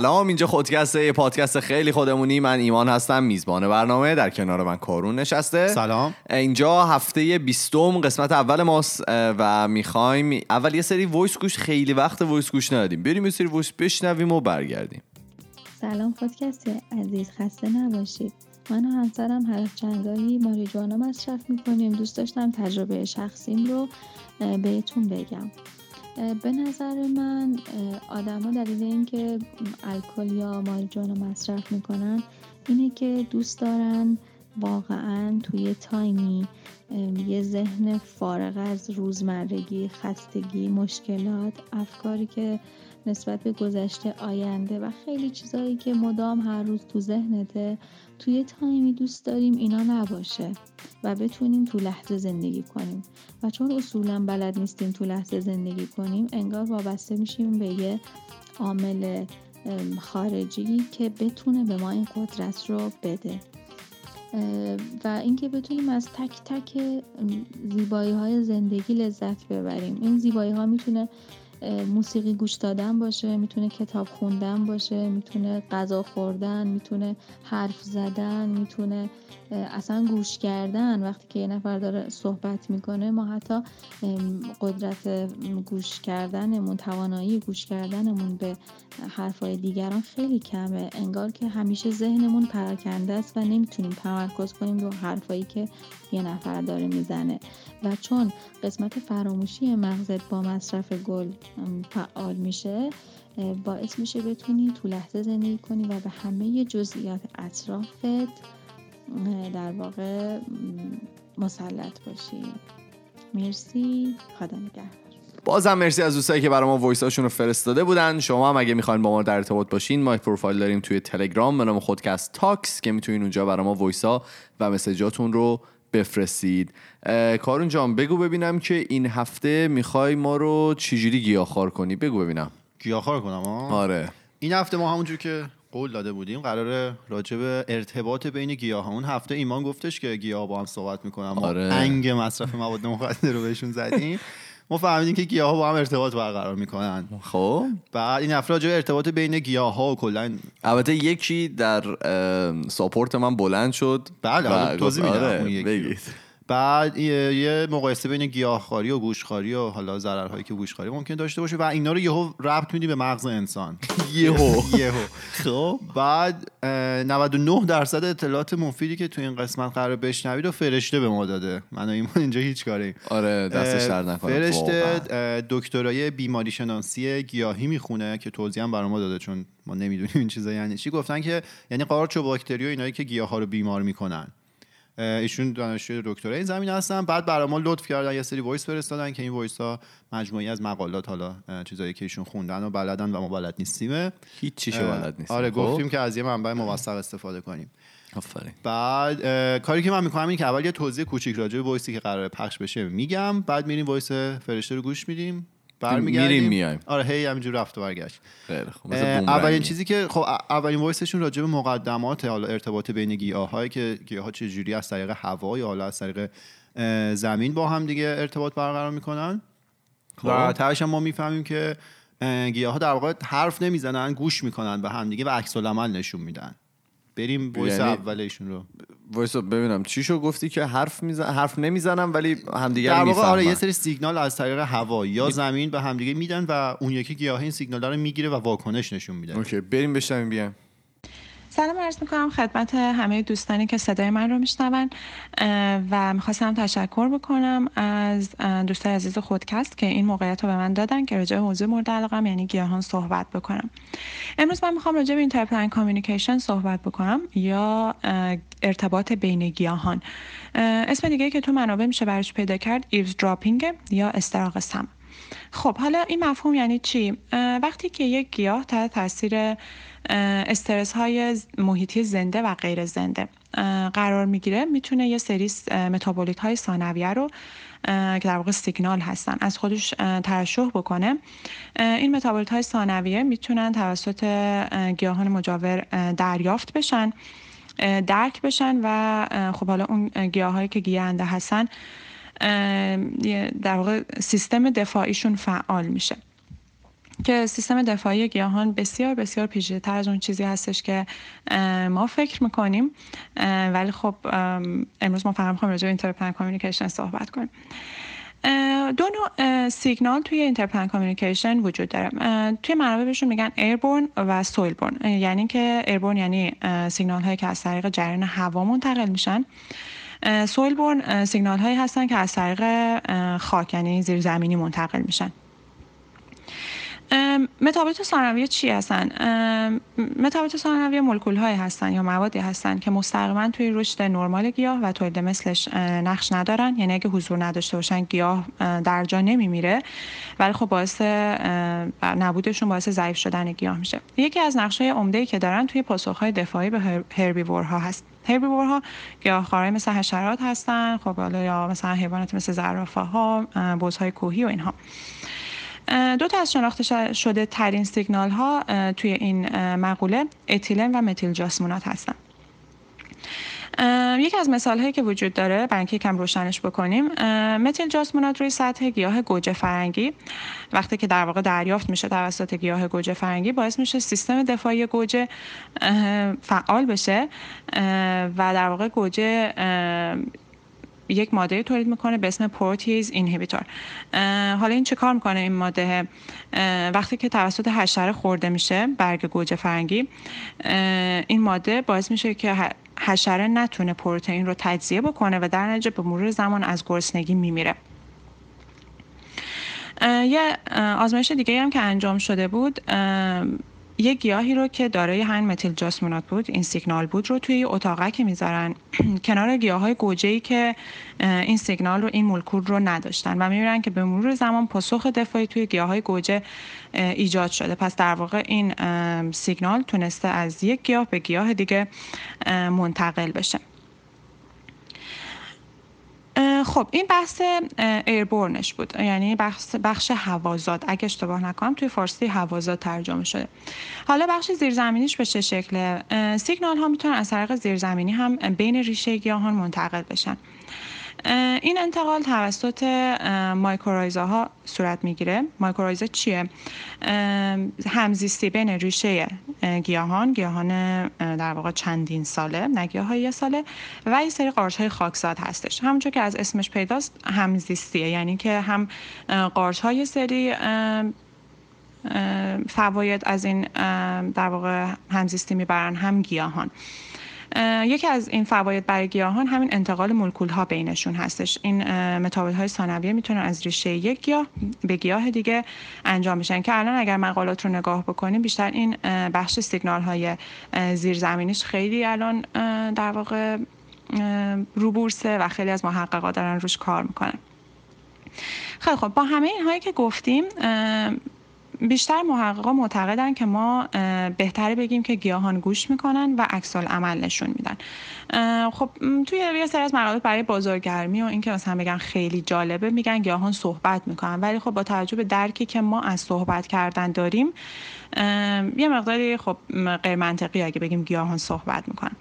سلام اینجا خودکسته یه پادکست خیلی خودمونی. من ایمان هستم میزبان برنامه. در کنار من کارون نشسته. سلام. اینجا هفته بیستم قسمت اول ماست و می‌خوایم اول یه سری وایس گوش خیلی وقت وایس گوش ندادیم. بریم یه سری voice بشنویم و برگردیم. سلام پادکست عزیز خسته نباشید. من و همسرم هر چند گاهی ماریجوانا مصرف می‌کنیم. دوست داشتم تجربه شخصیم رو بهتون بگم. به نظر من آدما دلیل اینکه الکل یا ماریجوانا مصرف می‌کنن اینه که دوست دارن واقعا توی تایمی یه ذهن فارغ از روزمرگی خستگی مشکلات افکاری که نسبت به گذشته آینده و خیلی چیزایی که مدام هر روز تو ذهنته توی تایمی دوست داریم اینا نباشه و بتونیم تو لحظه زندگی کنیم. و چون اصولا بلد نیستیم تو لحظه زندگی کنیم انگار وابسته میشیم به یه عامل خارجی که بتونه به ما این قدرت رو بده. و اینکه بتونیم از تک تک زیبایی های زندگی لذت ببریم. این زیبایی ها می‌تونه موسیقی گوش دادن باشه می‌تونه کتاب خوندن باشه می‌تونه غذا خوردن می‌تونه حرف زدن می‌تونه اصلا گوش کردن. وقتی که یه نفر داره صحبت می‌کنه ما حتی قدرت گوش کردنمون توانایی گوش کردنمون به حرفای دیگران خیلی کمه. انگار که همیشه ذهنمون پراکنده است و نمی‌تونیم تمرکز کنیم رو حرفایی که یه نفر داره می‌زنه. و چون قسمت فراموشی مغزت با مصرف گل فعال میشه باعث میشه بتونی تو لحظه زندگی کنی و به همه جزئیات اطرافت در واقع مسلط باشی. مرسی. خدا نگهدار. بازم مرسی از دوستایی که برای ما voice هاشون رو فرستاده بودن. شما هم اگه می‌خواین با ما در ارتباط باشین ما پروفایل داریم توی تلگرام به نام خودکست تاکس که می‌تونین اونجا برای ما voice ها و message اتون رو بفرستید. کارون جان بگو ببینم که این هفته می‌خوای ما رو چجوری گیاهخوار کنی؟ بگو ببینم. گیاهخوار کنم آره. این هفته ما همونجور که قول داده بودیم قرار راجع به ارتباط بین گیاه اون هفته ایمان گفتش که گیاه با هم صحبت می‌کنن. ما آره. انگ مصرف مواد مخدر رو بهشون زدیم. ما فهمیدیم که گیاه با هم ارتباط برقرار می‌کنن. خب. بعد این راجع به ارتباط بین گیاه ها و کلا البته یکی در ساپورت من بلند شد. بله توضیح میدم آره. بگید. بعد یه مقایسه بین گیاهخواری و گوشخواری و حالا ضررهایی که گوشخواری ممکن داشته باشه و اینا رو یهو ربط میدی به مغز انسان. یهو. یهو. خب. بعد 99 درصد اطلاعات مفیدی که تو این قسمت قراره بشنوید رو فرشته به ما داده. من ایمان اینجا هیچ کاری آره دستش در نکنه. فرشته دکترای بیماری شناسی گیاهی می‌خونه که توضیح هم برای ما داده چون ما نمی‌دونیم این چیزا یعنی چی. گفتن که یعنی قارچ و باکتری و اینایی که گیاه ها رو بیمار می‌کنن. ایشون دانشجوی دکترای این زمین هستن. بعد برای ما لطف کردن یه سری وایس فرستادن که این وایس ها مجموعی از مقالات حالا چیزایی که ایشون خوندن و بلدن و ما بلد نیستیم هیچ چیشو بلد نیستیم. آره گفتیم که از یه منبع موثق استفاده کنیم. آفرین. بعد کاری که من می‌کنم این که اول یه توضیح کوچیک راجع به voice ی که قراره پخش بشه میگم. بعد میریم voice فرشته رو گوش میدیم. میریم میایم. آره هی همینجور رفت و برگشت. اولین چیزی که خب اولین voice شون راجع به مقدمات حالا ارتباط بین گیاهایی که گیاها چه جوری از طریق هوا یا حالا از طریق زمین با هم دیگه ارتباط برقرار می‌کنن. و تهش ما می‌فهمیم که گیاها در واقع حرف نمی‌زنن گوش می‌کنن به هم دیگه و عکس العمل نشون میدن. بریم voice یعنی اولشون رو. وایسا ببینم. چی شو گفتی که حرف میزن حرف نمی‌زنم ولی همدیگه در واقع آره یه سری سیگنال از طریق هوا یا زمین به همدیگه میدن و اون یکی گیاه این سیگنال رو می‌گیره و واکنش نشون میده. okay بریم بشنویم بیام سلام عرض می‌کنم خدمت همه دوستانی که صدای من رو میشنون و می‌خواستم تشکر بکنم از دوستای عزیز خودکست که این موقعیت رو به من دادن که راجع موضوع مورد علاقم یعنی گیاهان صحبت بکنم. امروز من می‌خوام راجع به interplant communication صحبت بکنم یا ارتباط بین گیاهان. اسم دیگه که تو منابع میشه برش پیدا کرد eavesdropping یا استراق سمع. خب حالا این مفهوم یعنی چی؟ وقتی که یک گیاه تحت تاثیر استرس های محیطی زنده و غیر زنده. قرار می‌گیره می‌تونه یه سری متابولیت های ثانویه رو که در واقع سیگنال هستن از خودش ترشح بکنه. این متابولیت های ثانویه می‌تونن توسط گیاهان مجاور دریافت بشن درک بشن و خب حالا اون گیاهایی که گیاهنده هستن در واقع سیستم دفاعیشون فعال میشه. که سیستم دفاعی گیاهان بسیار بسیار پیچیده تر از اون چیزی هستش که ما فکر می‌کنیم. ولی خب امروز ما فقط می‌خوایم راجع به interplant communication صحبت کنیم. دو نوع سیگنال توی interplant communication وجود داره. توی منابع بهشون میگن airborne و soilborne یعنی که airborne یعنی سیگنال هایی که از طریق جریان هوا منتقل میشن. soilborne سیگنال هایی هستن که از طریق خاک یعنی زیرزمینی منتقل میشن. متابولیت ثانویه چی هستن؟ متابولیت ثانویه مولکول هایی هستن یا موادی هستن که مستقیما توی رشد نرمال گیاه و تولید مثلش نقش ندارن. یعنی اگه حضور نداشته باشن گیاه در جا نمیمیره. ولی خب باعث نبودشون باعث ضعیف شدن گیاه میشه. یکی از نقش های عمده که دارن توی پاسخ های دفاعی به هربیورها هست. هربیورها گیاهخوارای مثل حشرات هستن خب یا مثلا حیوانات مثل زرافه ها بزهای کوهی و اینها. دو تا از شناخته شده ترین سیگنال ها توی این مقوله اتیلن و متیل جاسمونات هستن یکی از مثال هایی که وجود داره برای اینکه کم روشنش بکنیم متیل جاسمونات روی سطح گیاه گوجه فرنگی. وقتی که در واقع دریافت میشه توسط گیاه گوجه فرنگی باعث میشه سیستم دفاعی گوجه فعال بشه و در واقع گوجه یک ماده تولید می‌کنه به اسم پروتیز اینهیبیتور. حالا این چه کار می‌کنه این ماده؟ وقتی که توسط حشره خورده میشه برگ گوجه فرنگی این ماده باعث میشه که حشره نتونه پروتئین رو تجزیه بکنه و در نتیجه به مرور زمان از گرسنگی میمیره. یه آزمایش دیگه هم که انجام شده بود یه گیاهی رو که دارای همین متیل جاسمونات بود این سیگنال بود رو توی اتاقه که می‌ذارن. کنار گیاه های گوجه ای که این سیگنال رو این مولکول رو نداشتن و می‌بینن که به مرور زمان پاسخ دفاعی توی گیاه های گوجه ایجاد شده. پس در واقع این سیگنال تونسته از یک گیاه به گیاه دیگه منتقل بشه. خب این بحث ایربورنش بود. یعنی بخش, بخش هوازاد. اگه اشتباه نکنم توی فارسی هوازاد ترجمه شده. حالا بخش زیرزمینیش به چه شکله؟ سیگنال ها می‌تونن از طریق زیرزمینی هم بین ریشه گیاهان منتقل بشن. این انتقال توسط مایکروایزا ها صورت می‌گیره. مایکروایزا چیه؟ همزیستی بین ریشه گیاهان گیاهان در واقع چندین ساله نه های یه ساله و یه سری قارچ های خاکزاد هستش. همونجور که از اسمش پیداست همزیستیه. یعنی که هم قارچ های سری فواید از این در واقع همزیستی می‌برن هم گیاهان. یکی از این فواید برای گیاهان همین انتقال مولکول ها بینشون هستش. این متابولیت های ثانویه می‌تونن از ریشه یک گیاه به گیاه دیگه انجام میشن که الان اگر مقالات رو نگاه بکنیم بیشتر این بخش سیگنال های زیرزمینیش خیلی الان در واقع رو بورسه و خیلی از محققا دارن روش کار می‌کنن. خیلی خب با همه اینهایی که گفتیم بیشتر محققا معتقدن که ما بهتره بگیم که گیاهان گوش می‌کنن و عکس عمل نشون میدن. خب توی یه سری از مقالات برای بازارگرمی و اینکه مثلا بگن خیلی جالبه میگن گیاهان صحبت می‌کنن. ولی خب با توجه به درکی که ما از صحبت کردن داریم یه مقداری خب غیر منطقی اگه بگیم گیاهان صحبت می‌کنن.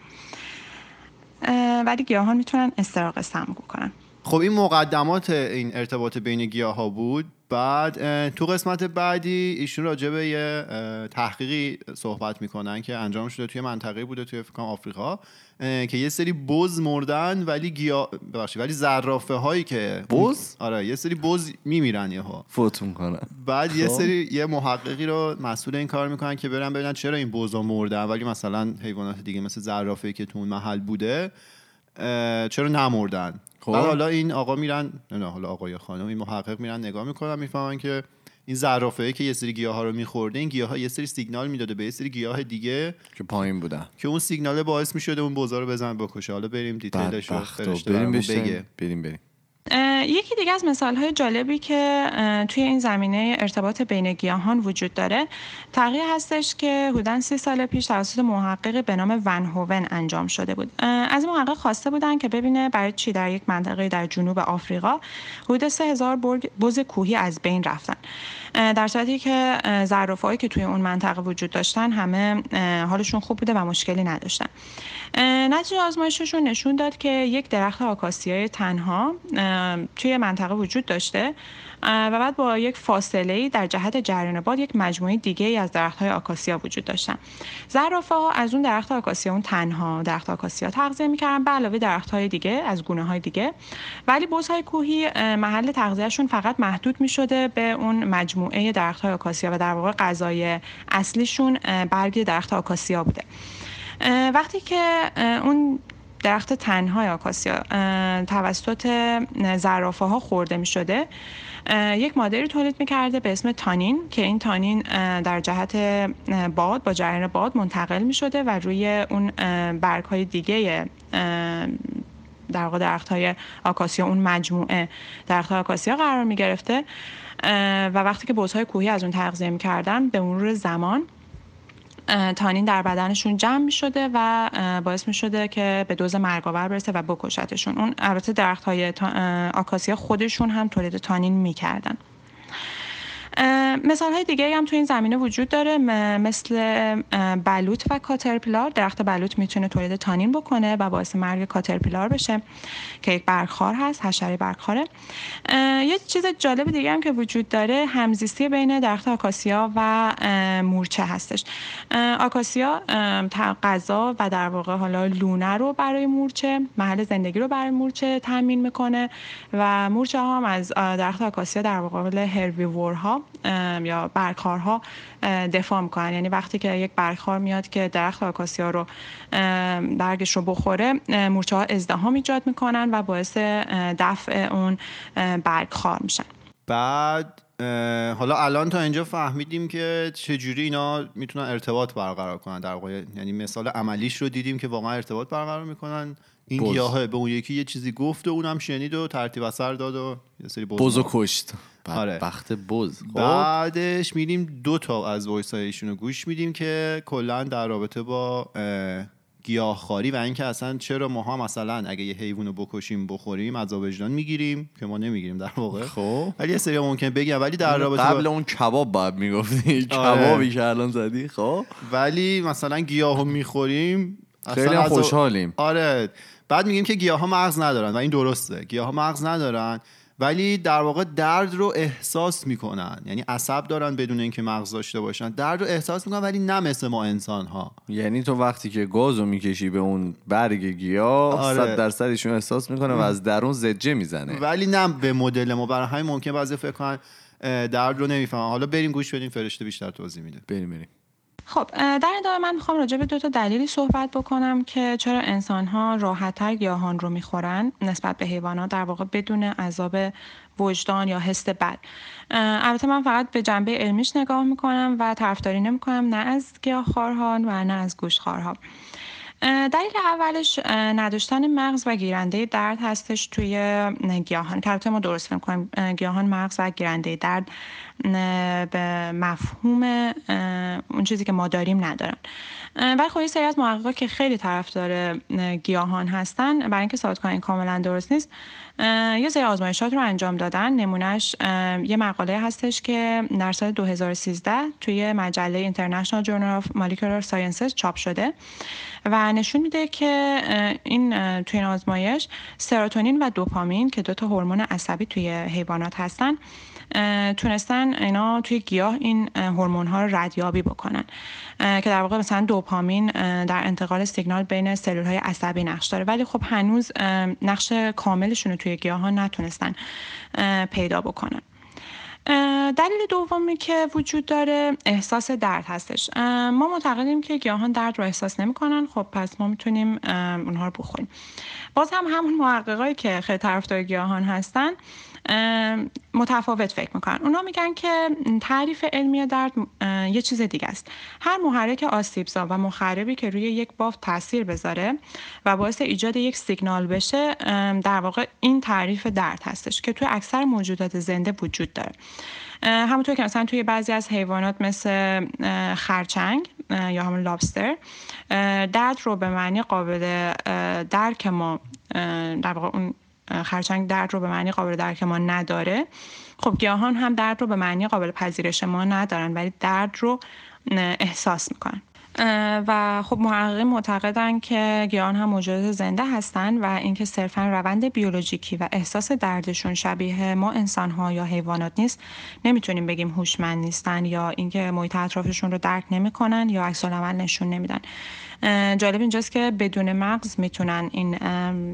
ولی گیاهان می‌تونن استراق سم بکنن خب این مقدمات این ارتباط بین گیاه ها بود؟ بعد تو قسمت بعدی ایشون راجع به یه تحقیقی صحبت می‌کنن که انجام شده توی منطقه بوده توی فکرم آفریقا که یه سری بز مردن ولی گیا ببخشید ولی زرافه هایی که بز؟ آره یه سری بز میمیرن یهو. فوت می‌کنن بعد یه خب. سری یه محققی رو مسئول این کار می‌کنن که برن ببینن چرا این بزا مردن ولی مثلا حیوانات دیگه مثل زرافه که تو اون محل بوده چرا نمردن؟ خب. حالا این آقا میرن نه حالا آقای خانم این محقق میرن نگاه می‌کنن می‌فهمن که این زرافه که یه سری گیاه ها رو میخورده این گیاه ها یه سری سیگنال می‌داده به یه سری گیاه دیگه که پایین بودن. که اون سیگنال باعث می‌شده اون بوزا رو بزن بکشه. حالا بریم دیتیلش رو بریم بگه. بریم بریم. یکی دیگه از مثال های جالبی که توی این زمینه ارتباط بین گیاهان وجود داره تغییر هستش که حدودا سی سال پیش توسط محقق به نام ون هوون انجام شده بود. از محقق خواسته بودن که ببینه برای چی در یک منطقه در جنوب آفریقا حدود سه هزار بز کوهی از بین رفتن. در صورتی که ظرافهایی که توی اون منطقه وجود داشتن همه حالشون خوب بوده و مشکلی نداشتن. نتیجه آزمایششون نشون داد که یک درخت آکاسیای تنها توی منطقه وجود داشته و بعد با یک فاصله در جهت جریان باد یک مجموعه دیگه ای از درخت های آکاسیا وجود داشتن. زرافه ها از اون درخت آکاسیا اون تنها درخت آکاسیا تغذیه می‌کردن به علاوه درخت های دیگه از گونه های دیگه. ولی بوز های کوهی محل تغذیهشون فقط محدود می‌شده به اون مجموعه درخت های آکاسیا و در واقع غذای اصلیشون برگ درخت آکاسیا بوده. وقتی که اون درخت تنهای آکاسیا توسط زرافه ها خورده می شده یک مادری تولید می‌کرده به اسم تانین که این تانین در جهت باد با جریان باد منتقل می شده و روی اون برگ های دیگه در درخت های آکاسیا اون مجموعه درخت های آکاسیا قرار می گرفته و وقتی که بوزهای کوهی از اون تغذیه می‌کردن به مرور زمان تانین در بدنشون جمع می شده و باعث می شده که به دوز مرگاور برسه و بکشتشون اون البته درخت های آکاسیا خودشون هم تولید تانین می کردن. مثال های دیگه هم تو این زمینه وجود داره. مثل بلوط و کاترپیلار. درخت بلوط می‌تونه تولید تانین بکنه و باعث مرگ کاترپیلار بشه که یک برگخوار هست حشره برگخواره. یه چیز جالب دیگه هم که وجود داره همزیستی بین درخت آکاسیا و مورچه هستش. آکاسیا غذا و در واقع حالا لونه رو برای مورچه محل زندگی رو برای مورچه تامین می‌کنه و مورچه ها هم از درخت آکاسیا در واقع هرویورها یا برگخوارها دفاع می‌کنن. یعنی وقتی که یک برگخوار میاد که درخت آکاسیا رو برگش رو بخوره مورچه ها ازدهام ایجاد می‌کنن و باعث دفع اون برگخوار میشن. بعد حالا الان تا اینجا فهمیدیم که چجوری اینا می‌تونن ارتباط برقرار کنن در واقع. یعنی مثال عملیش رو دیدیم که واقعا ارتباط برقرار می‌کنن. این گیاه به اون یکی یه چیزی گفت و اونم شنید و ترتیب اثر داد و یه سری بوز کشت. آره. بخت بز. خب. بعدش میریم دو تا از وایس رو گوش میدیم که کلا در رابطه با گیاهخواری و اینکه اصلا چرا ما مثلا اگه یه حیوان رو بکشیم بخوریم عذاب وجدان می‌گیریم که ما نمی‌گیریم در واقع. خب. ولی یه سری ممکن بگم. ولی در رابطه قبل اون کباب باید می‌گفتی. آره. کبابی که الان زدی. خب. ولی مثلا گیاهو می‌خوریم خیلی هم خوشحالیم. آره. بعد میگیم که گیاه ها مغز ندارن. و این درسته. گیاه ها مغز ندارن ولی در واقع درد رو احساس می‌کنن. یعنی عصب دارن بدون اینکه مغز داشته باشن. درد رو احساس می‌کنن ولی نه مثل ما انسان ها یعنی تو وقتی که گاز رو می‌کشی به اون برگ گیاه آره. صد درصدشون احساس می‌کنه و از درون زجه می‌زنه. ولی نه به مدل ما. برای همین ممکن بعضی فکر کنن درد رو نمی‌فهمن. حالا بریم گوش بدیم فرشته بیشتر توضیح میده. بریم بریم. خب در ادامه من می‌خوام راجع به دو تا دلیلی صحبت بکنم که چرا انسان ها راحتتر گیاهان رو می‌خورن نسبت به حیوانات در واقع بدون عذاب وجدان یا حس بد. البته من فقط به جنبه علمیش نگاه می‌کنم و طرفداری نمی‌کنم نه از گیاهخوارها و نه از گوشتخوارها. دلیل اولش نداشتن مغز و گیرنده درد هستش توی گیاهان. که ما درست می‌کنیم گیاهان مغز و گیرنده درد به مفهوم اون چیزی که ما داریم ندارن. ولی خب سری از محققا که خیلی طرفدار گیاهان هستن برای اینکه ثابت کنن کاملا درست نیست یه سری آزمایشات رو انجام دادن. نمونهش یه مقاله هستش که در سال 2013 توی مجله International Journal of Molecular Sciences چاپ شده و نشون میده که این توی این آزمایش سروتونین و دوپامین که دو تا هورمون عصبی توی حیوانات هستن تونستن اینا توی گیاه این هورمون ها رو ردیابی بکنن. که در واقع مثلا دوپامین در انتقال سیگنال بین سلول های عصبی نقش داره. ولی خب هنوز نقش کاملشون رو توی ها نتونستن پیدا بکنن. دلیل دومی که وجود داره احساس درد هستش. ما معتقدیم که گیاهان درد رو احساس نمی‌کنن. خب پس ما می‌تونیم اونها رو بخوریم. باز هم همون محققایی که خیلی طرفدار گیاهان هستن متفاوت فکر می‌کنن. اونا میگن که تعریف علمی درد یه چیز دیگه است. هر محرک آسیبزا و مخربی که روی یک بافت تاثیر بذاره و باعث ایجاد یک سیگنال بشه در واقع این تعریف درد هستش که توی اکثر موجودات زنده وجود داره. همونطور که مثلا توی بعضی از حیوانات مثل خرچنگ یا همون لابستر درد رو به معنی قابل درک ما در واقع اون خرچنگ درد رو به معنی قابل درک ما نداره. خب گیاهان هم درد رو به معنی قابل پذیرش ما ندارن ولی درد رو احساس می‌کنن. و خب محققین معتقدن که گیاهان هم موجودات زنده هستند و اینکه صرفا روند بیولوژیکی و احساس دردشون شبیه ما انسان ها یا حیوانات نیست نمی‌تونیم بگیم هوشمند نیستن یا اینکه محیط اطرافشون رو درک نمی‌کنن یا عکس العمل نشون نمیدن. جالب اینجاست که بدون مغز می‌تونن این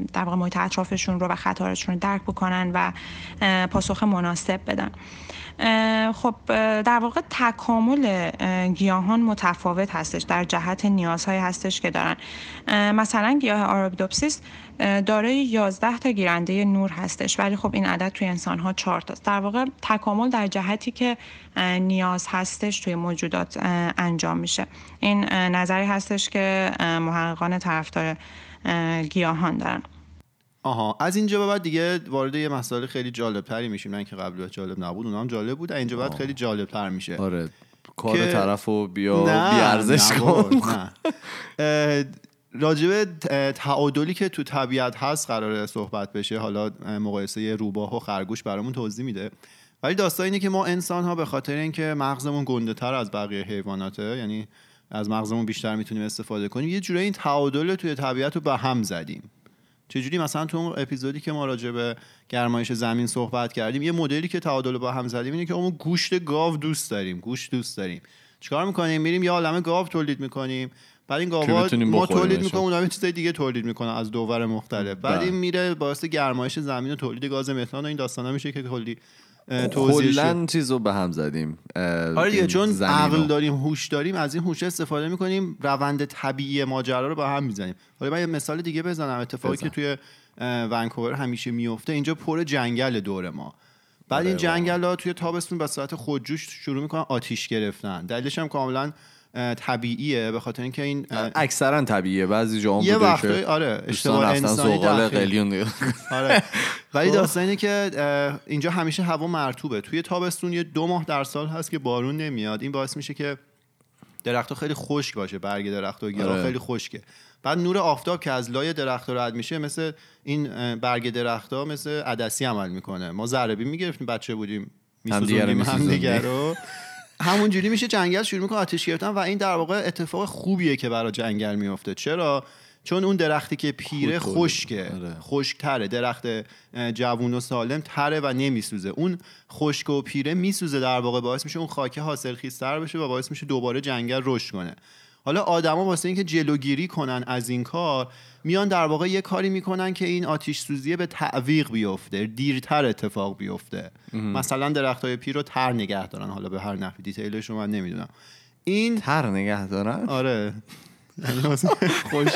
در واقع محیط اطرافشون رو و خطرشون رو درک بکنن و پاسخ مناسب بدن. خب در واقع تکامل گیاهان متفاوت هستش. در جهت نیازهای هستش که دارن. مثلا گیاه آرابیدوپسیس دارای 11 تا گیرنده نور هستش. ولی خب این عدد توی انسان ها 4 تاست. در واقع تکامل در جهتی که نیاز هستش توی موجودات انجام میشه. این نظری هستش که محققان طرفدار گیاهان دارن. آها. از اینجا به بعد دیگه وارد یه مسائل خیلی جالب تری میشیم. نه که قبل جالب نبود اونام جالب بود. اینجا بعد خیلی جالب تر میشه. آره. کار که... طرف رو بیا بیارزش کن. نه. راجب تعادلی که تو طبیعت هست قرار صحبت بشه. حالا مقایسه روباه و خرگوش برامون توضیح میده. ولی داستان اینه که ما انسان ها به خاطر اینکه مغزمون گنده تر از بقیه حیواناته یعنی از مغزمون بیشتر می‌تونیم استفاده کنیم یه جوری این تعادل توی طبیعت رو به هم زدیم. چجوری مثلا تو اون اپیزودی که ما راجع به گرمایش زمین صحبت کردیم یه مدلی که تعادل با هم زدیم اینه که اون گوشت گاو دوست داریم گوشت دوست داریم. چیکار می‌کنیم؟ میریم یه عالمه گاو تولید می‌کنیم. بعد این گاوا ما تولید می‌کنیم اونها چیزای دیگه تولید می‌کنن از دوور مختلف. بعد این بله. میره باعث گرمایش زمین و تولید گاز متان و این داستانا میشه که کلی کلا چیزو به هم زدیم آره چون عقل داریم هوش داریم از این هوش استفاده می‌کنیم روند طبیعی ماجرا رو به هم می‌زنیم. حالا من یه مثال دیگه بزنم اتفاقی که توی ونکوور همیشه میفته اینجا پر جنگل دور ما. بعد این آره، جنگل ها توی تابستون به صورت خودجوش شروع می‌کنن آتیش گرفتن. دلیلش هم کاملا طبیعیه به خاطر اینکه این اکثرا طبیعیه. بعضی جاها یه وقت آره اشتباه انسانی قلیون آره. ولی خب. داستان اینه که اینجا همیشه هوا مرطوبه. توی تابستون یه دو ماه در سال هست که بارون نمیاد. این باعث میشه که درختها خیلی خشک باشه برگ درخت و گیاه آره. خیلی خشکه. بعد نور آفتاب که از لای درخت رد میشه مثل این برگ درختها مثل عدسی عمل می‌کنه. ما ذره می‌گرفتیم بچه بودیم میسوزونیم هم دیگر رو. همونجوری میشه جنگل شروع می‌کنه آتیش گرفتن و این در واقع اتفاق خوبیه که برای جنگل میفته چرا؟ چون اون درختی که پیره خشکه. آره. خشکتره. درخت جوون و سالم تره و نمیسوزه. اون خشک و پیره میسوزه در واقع باعث میشه اون خاک حاصل خیستر بشه و باعث میشه دوباره جنگل رشد کنه. حالا آدما واسه اینکه جلوگیری کنن از این کار میان در واقع یه کاری می‌کنن که این آتیش سوزیه به تعویق بیفته دیرتر اتفاق بیفته. مثلا درخت های پیر رو تر نگه دارن حالا به هر نحوی دیتیلش رو من نمی‌دونم. این تر نگه دارن؟ آره. خوش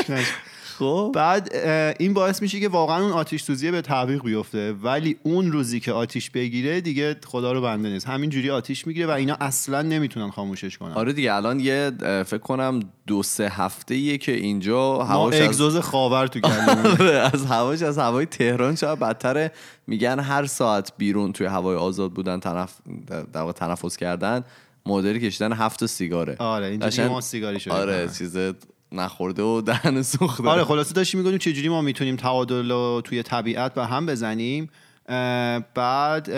خب. بعد این باعث میشه که واقعا اون آتیش سوزیه به تعویق بیفته. ولی اون روزی که آتیش بگیره دیگه خدا رو بنده نیست. همینجوری آتیش می‌گیره و اینا اصلا نمی‌تونن خاموشش کنن. آره دیگه الان یه فکر کنم دو سه هفته ایه که اینجا هواش اگزوز خاور تو آره از هواش از هوای تهران شاید بدتره. میگن هر ساعت بیرون توی هوای آزاد بودن تنف... در تنفس کردن مدلی کشیدن هفت سیگاره. آره اینجا ما سیگاری شده آره چیز نخورده و دهن سوخته. آره خلاصه داشتیم میگونیم چجوری ما می‌تونیم تعادل رو توی طبیعت به هم بزنیم. بعد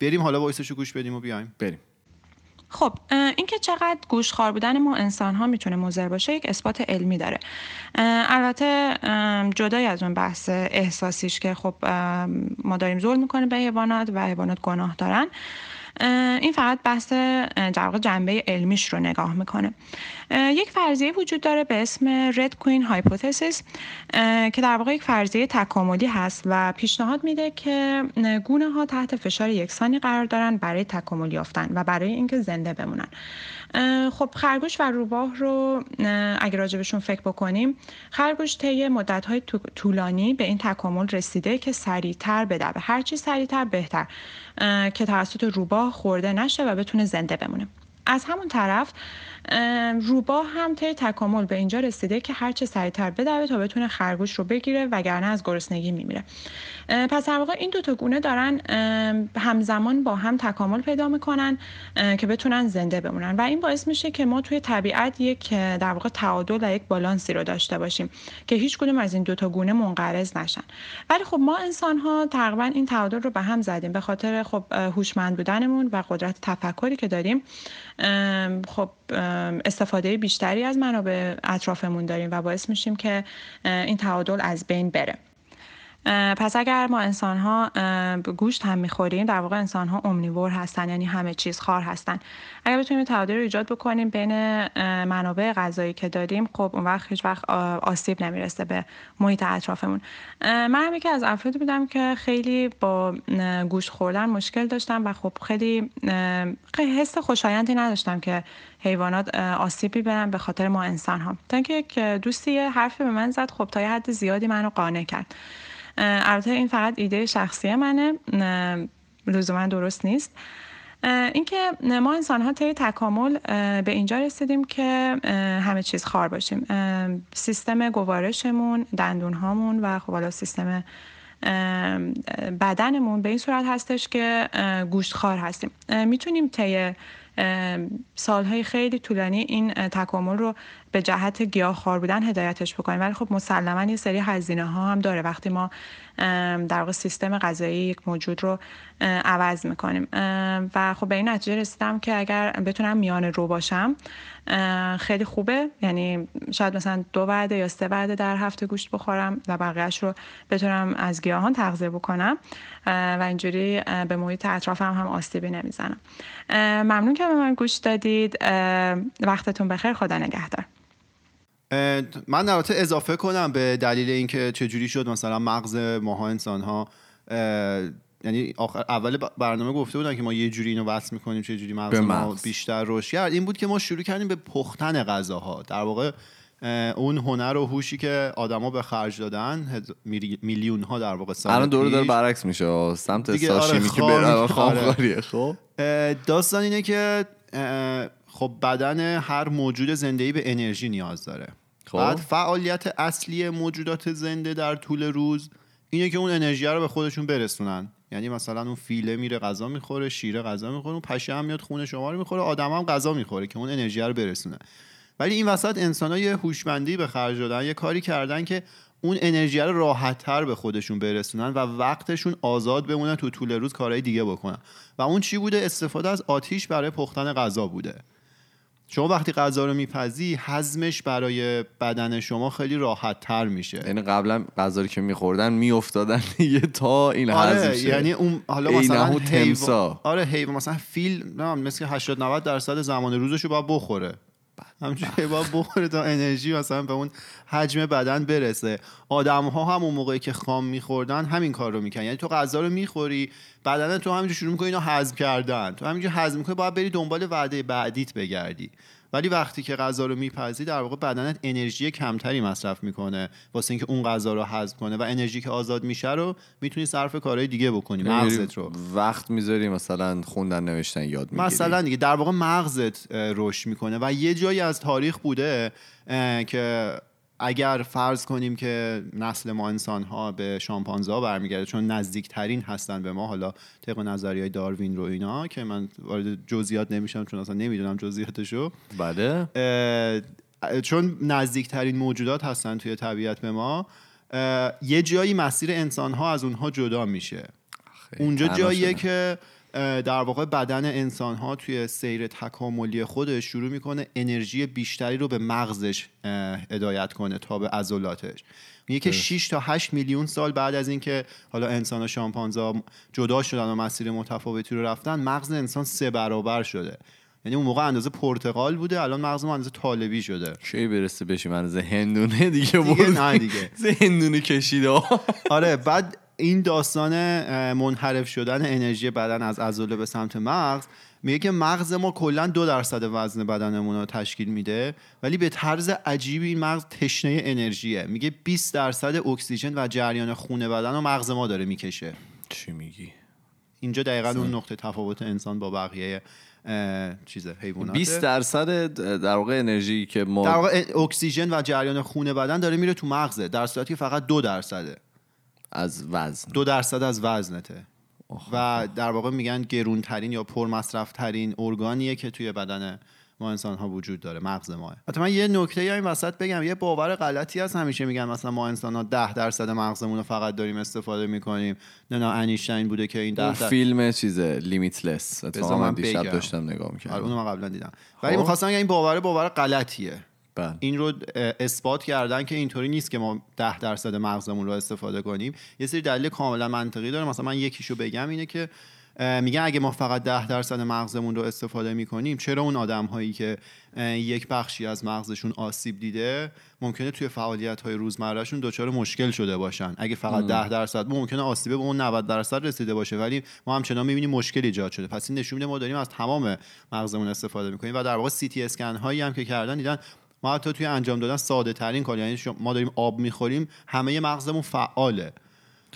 بریم حالا وایسش گوش بدیم و بیایم. بریم. خب اینکه چقدر گوشخوار بودن ما انسان ها می‌تونه مضر باشه یک اثبات علمی داره. البته جدای از اون بحث احساسیش که خب ما داریم ظلم می‌کنیم به حیوانات و حیوانات گناه دارن. این فقط بحث در واقع جنبه علمیش رو نگاه می‌کنه. یک فرضیه وجود داره به اسم رد کوین هایپوتزیس که در واقع یک فرضیه تکاملی هست و پیشنهاد میده که گونه ها تحت فشار یکسانی قرار دارن برای تکامل یافتن و برای اینکه زنده بمونن. خب خرگوش و روباه رو اگر راجبشون فکر بکنیم خرگوش طی مدت های طولانی به این تکامل رسیده که سریعتر بدوه هرچی سریعتر بهتر که توسط روباه خورده نشه و بتونه زنده بمونه. از همون طرف روباه هم طی تکامل به اینجا رسیده که هرچه سریعتر بدوه تا بتونه خرگوش رو بگیره وگرنه از گرسنگی میمیره. پس در واقع این دو تا گونه دارن همزمان با هم تکامل پیدا می‌کنن که بتونن زنده بمونن. و این باعث میشه که ما توی طبیعت یک در واقع تعادل و یک بالانسی رو داشته باشیم که هیچ کدوم از این دو تا گونه منقرض نشن. ولی خب ما انسان ها تقریبا این تعادل رو به هم زدیم به خاطر خب هوشمند بودنمون و قدرت تفکری که داریم. خب استفاده بیشتری از منابع اطرافمون داریم و باعث میشیم که این تعادل از بین بره. پس اگر ما انسان ها گوشت هم می‌خوریم در واقع انسان ها امنیور هستن یعنی همه چیز خار هستن. اگر بتونیم تعادل رو ایجاد بکنیم بین منابع غذایی که داریم خب اون وقت هیچ وقت آسیب نمی‌رسه به محیط اطرافمون. من هم یکی از افرادی بودم که خیلی با گوشت خوردن مشکل داشتم و خب خیلی حس خوشایندی نداشتم که حیوانات آسیب ببرن به خاطر ما انسان ها تا اینکه یک دوستی حرفی به من زد خب تا یه حد زیادی منو قانع کرد. البته این فقط ایده شخصی منه. لزوما درست نیست. اینکه ما انسان ها طی تکامل به اینجا رسیدیم که همه چیز خار باشیم. سیستم گوارشمون دندون هامون و خب حالا سیستم بدنمون به این صورت هستش که گوشت خار هستیم. می‌تونیم طی سالهای خیلی طولانی این تکامل رو به جهت گیاهخوار بودن هدایتش بکنیم. ولی خب مسلما یه سری هزینه ها هم داره. وقتی ما در واقع سیستم غذایی یک موجود رو عوض می‌کنیم. و خب به این نتیجه رسیدم که اگر بتونم میان رو باشم خیلی خوبه. یعنی شاید مثلا دو وعده یا سه وعده در هفته گوشت بخورم و بقیهش رو بتونم از گیاهان تغذیه بکنم. و اینجوری به محیط اطرافم هم آسیبی نمی‌زنم. ممنون که به من گوش دادید. وقتتون بخیر. خدا نگهدار. من البته اضافه کنم به دلیل اینکه چجوری شد مثلا مغز ماها انسان ها یعنی آخر اول برنامه گفته بودن که ما یه جوری اینو وصل می‌کنیم چه جوری مغز, ما بیشتر رشد کرد. این بود که ما شروع کردیم به پختن غذاها. در واقع اون هنر و هوشی که آدما به خرج دادن میلیون ها در واقع سال الان دور داره برعکس میشه. سمت ساشیمی آره، که آره. خب؟ داستان اینه که خب بدن هر موجود زنده به انرژی نیاز داره. خب. بعد فعالیت اصلی موجودات زنده در طول روز اینه که اون انرژی رو به خودشون برسونن. یعنی مثلا اون فیله میره غذا می‌خوره شیره غذا می‌خوره اون پشه هم میاد خونه شما رو می‌خوره آدم هم غذا می‌خوره که اون انرژی رو برسونه. ولی این وسط انسان ها یه هوشمندی به خرج دادن یه کاری کردن که اون انرژی رو راحت تر به خودشون برسونن و وقتشون آزاد بمونن تو طول روز کارهای دیگه بکنن. و اون چی بوده؟ استفاده از آتیش برای پختن غذا بوده. شما وقتی غذا رو میپزی حزمش برای بدن شما خیلی راحت تر میشه. یعنی قبلا غذا که میخوردن میافتادن دیگه تا این آره یعنی اون حالا مثلا تمسا. آره حیوان مثلا فیل نه مثل 80 90 درصد زمان روزش رو باید بخوره. همچنین باید بخوره تا انرژی مثلا به اون حجم بدن برسه. آدم ها هم اون موقعی که خام میخوردن همین کار رو می‌کنن یعنی تو غذا رو می‌خوری بدن تو همینجور شروع می‌کنی اینو هضم کردن. تو همینجور هضم می‌کنی باید بری دنبال وعده بعدیت بگردی. ولی وقتی که غذا رو میپزی در واقع بدنت انرژی کمتری مصرف می‌کنه. واسه اینکه اون غذا رو هضم کنه و انرژی که آزاد میشه رو می‌تونی صرف کارهای دیگه بکنی مغزت رو. وقت می‌ذاری مثلا خوندن نوشتن یاد می‌گیری. مثلا دیگه در واقع مغزت رشد می‌کنه و یه جایی از تاریخ بوده که اگر فرض کنیم که نسل ما انسان ها به شامپانزه ها برمیگرده چون نزدیکترین هستن به ما حالا طبق نظریه داروین رو اینا که من وارد جزئیات نمیشم چون اصلا نمی‌دونم جزئیاتشو. بله. چون نزدیکترین موجودات هستن توی طبیعت به ما یه جایی مسیر انسان ها از اونها جدا میشه. اونجا جاییه که در واقع بدن انسان ها توی سیر تکاملی خودش شروع می‌کنه انرژی بیشتری رو به مغزش هدایت کنه تا به عضلاتش. میگه که 6 تا 8 میلیون سال بعد از اینکه حالا انسان و شامپانزا جدا شدن و مسیر متفاوتی رو رفتن مغز انسان سه برابر شده. یعنی اون موقع اندازه پرتقال بوده الان مغز ما اندازه طالبی شده. چی برسه بشیم اندازه هندونه دیگه, دیگه نه دیگه. هندونه کشیده آره بعد این داستان منحرف شدن انرژی بدن از عضله به سمت مغز میگه که مغز ما کلا دو درصد وزن بدنمون رو تشکیل میده ولی به طرز عجیبی این مغز تشنه انرژیه. میگه 20 درصد اکسیژن و جریان خون بدن رو مغز ما داره می‌کشه. چی میگی؟ اینجا دقیقا اون نقطه تفاوت انسان با بقیه چیز حیوانات 20 درصد در واقع انرژی که ما در واقع اکسیژن و جریان خون بدن داره میره تو مغزه در صورتی فقط دو درصده. از وزن. دو درصد از وزنته. و در واقع میگن گرونترین یا پرمصرفترین ارگانیه که توی بدن ما انسان ها وجود داره مغز ماه حتی من یه نکته این وسط بگم یه باور غلطی هست همیشه میگن مثلا ما انسان ها 10 درصد مغزمون رو فقط داریم استفاده می‌کنیم. نه نه انیشتین بوده که این 10 اون درصد فیلم چیزه لیمیتلس اتفاقا من دیشب. داشتم نگاه آره می‌کردم اونو من قبلا دیدم. ولی خب. می‌خواستم این باور باور غلطیه. بله. این رو اثبات کردن که اینطوری نیست که ما 10 درصد مغزمون رو استفاده کنیم. یه سری دلیل کاملا منطقی داره. مثلا من یکیشو بگم اینه که میگن اگه ما فقط 10 درصد مغزمون رو استفاده می‌کنیم چرا اون آدم هایی که یک بخشی از مغزشون آسیب دیده ممکنه توی فعالیت های روزمرهشون دچار مشکل شده باشن؟ اگه فقط 10 درصد ممکنه آسیبه به اون 90 درصد رسیده باشه ولی ما همچنان می‌بینیم مشکل ایجاد شده. پس این نشون میده ما داریم از تمام مغزمون استفاده می‌کنیم و در واقع سی تی اسکن هایی هم که کردن دیدن ما حتی توی انجام دادن ساده ترین کار یعنی ما داریم آب می‌خوریم همه مغزمون فعاله.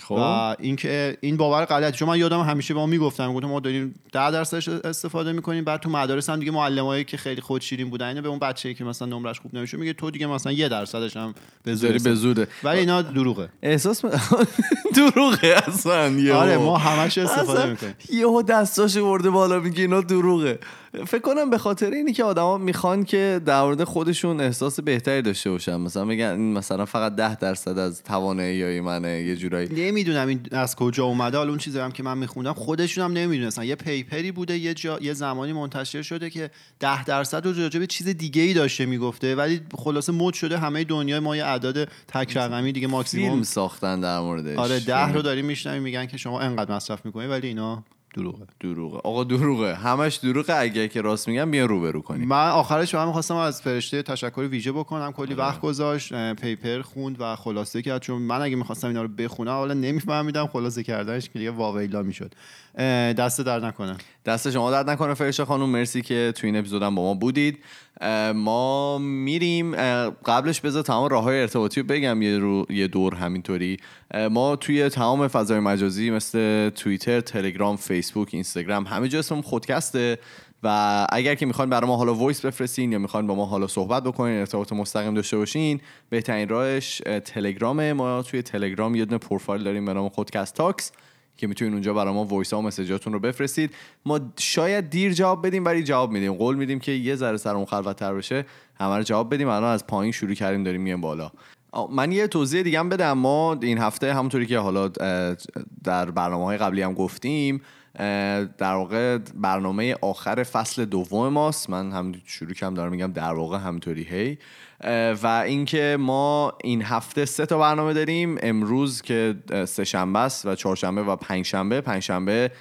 خب. و اینکه این باور غلطی چون من یادم همیشه به ما می‌گفتن می‌گفتم ما داریم 10 درصدش استفاده می‌کنیم بعد تو مدارس هم دیگه معلمایی که خیلی خود شیرین بودن اینو به اون بچه‌ای که مثلا نمرش خوب نمیشه میگه تو دیگه مثلا یه درصدش هم به زور داری به زوده. ولی اینا دروغه. احساس م... دروغه اصلا یهو. آره ما همش استفاده می‌کنیم. یهو دستاش ورده بالا میگه اینا دروغه. فکر کنم به خاطر اینی که آدما می‌خوان که در مورد خودشون احساس بهتری داشته باشن. مثلا میگن این مثلا فقط ده درصد از توانایی منه یه جورایی. نمی‌دونم این از کجا اومده. حالا اون چیزی هم که من میخوندم خودشون هم نمی‌دونستن. یه پیپری بوده یه جا یه زمانی منتشر شده که ده درصد رو راجع به چیز دیگه ای داشته می‌گفته. ولی خلاصه مد شده همه دنیای ما یه عدد تک رقمی دیگه ماکسیموم ساختن در موردش. آره ده. رو داریم میشنویم میگن که شما انقدر مصرف می‌کنید ولی اینا دروغه. دروغه. آقا دروغه. همش دروغه. اگه که راست میگم بیا روبرو کنیم. من آخرش فقط می‌خواستم از فرشته تشکر ویژه بکنم. کلی وقت گذاشت پیپر خوند و خلاصه کرد. چون من اگه می‌خواستم اینا رو بخونم حالا نمیفهمیدم خلاصه کردنش که دیگه واویلا می‌شد. دست در نکنه. دست شما درد نکنه فرشته خانم. مرسی که تو این اپیزودم با ما بودید. ما میریم قبلش بذار تمام راه های ارتباطی رو بگم یه, رو، یه دور همینطوری. ما توی تمام فضای مجازی مثل توییتر تلگرام فیسبوک اینستاگرام همه جا اسمم خودکسته و اگر که می‌خواین برای ما حالا voice بفرستین یا می‌خواین با ما حالا صحبت بکنین ارتباط مستقیم داشته باشین بهترین راهش اه، تلگرامه ما توی تلگرام یه دونه پروفایل داریم به نام خودکست تاکس. که می‌تونین اونجا برای ما وایس ها و مسیجاتون رو بفرستید. ما شاید دیر جواب بدیم ولی جواب میدیم. قول میدیم که یه ذره سرمون خلوت‌تر بشه همه رو جواب بدیم. الان از پایین شروع کردیم داریم میایم بالا. من یه توضیح دیگه هم بدم. ما این هفته همونطوری که حالا در برنامه های قبلی هم گفتیم در واقع برنامه آخر فصل دوم ماست. من هم شروع کردم دارم میگم در واقع همینطوری هی. و اینکه ما این هفته سه تا برنامه داریم. امروز که سه شنبه است و چهارشنبه و پنج شنبه پنج شنبه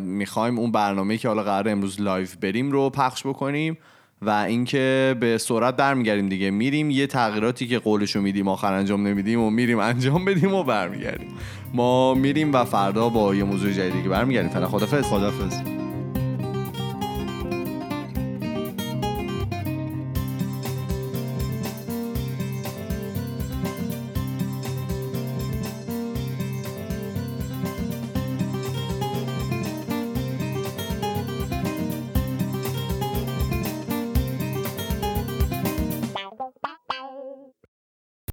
می‌خوایم اون برنامه که حالا قراره امروز live بریم رو پخش بکنیم. و اینکه به سرعت برمیگردیم دیگه. میریم یه تغییراتی که قولشو میدیم آخر انجام نمیدیم و میریم انجام بدیم و برمیگردیم. ما میریم و فردا با یه موضوع جدیدی که برمیگردیم. فعلا خدافظ خدافظ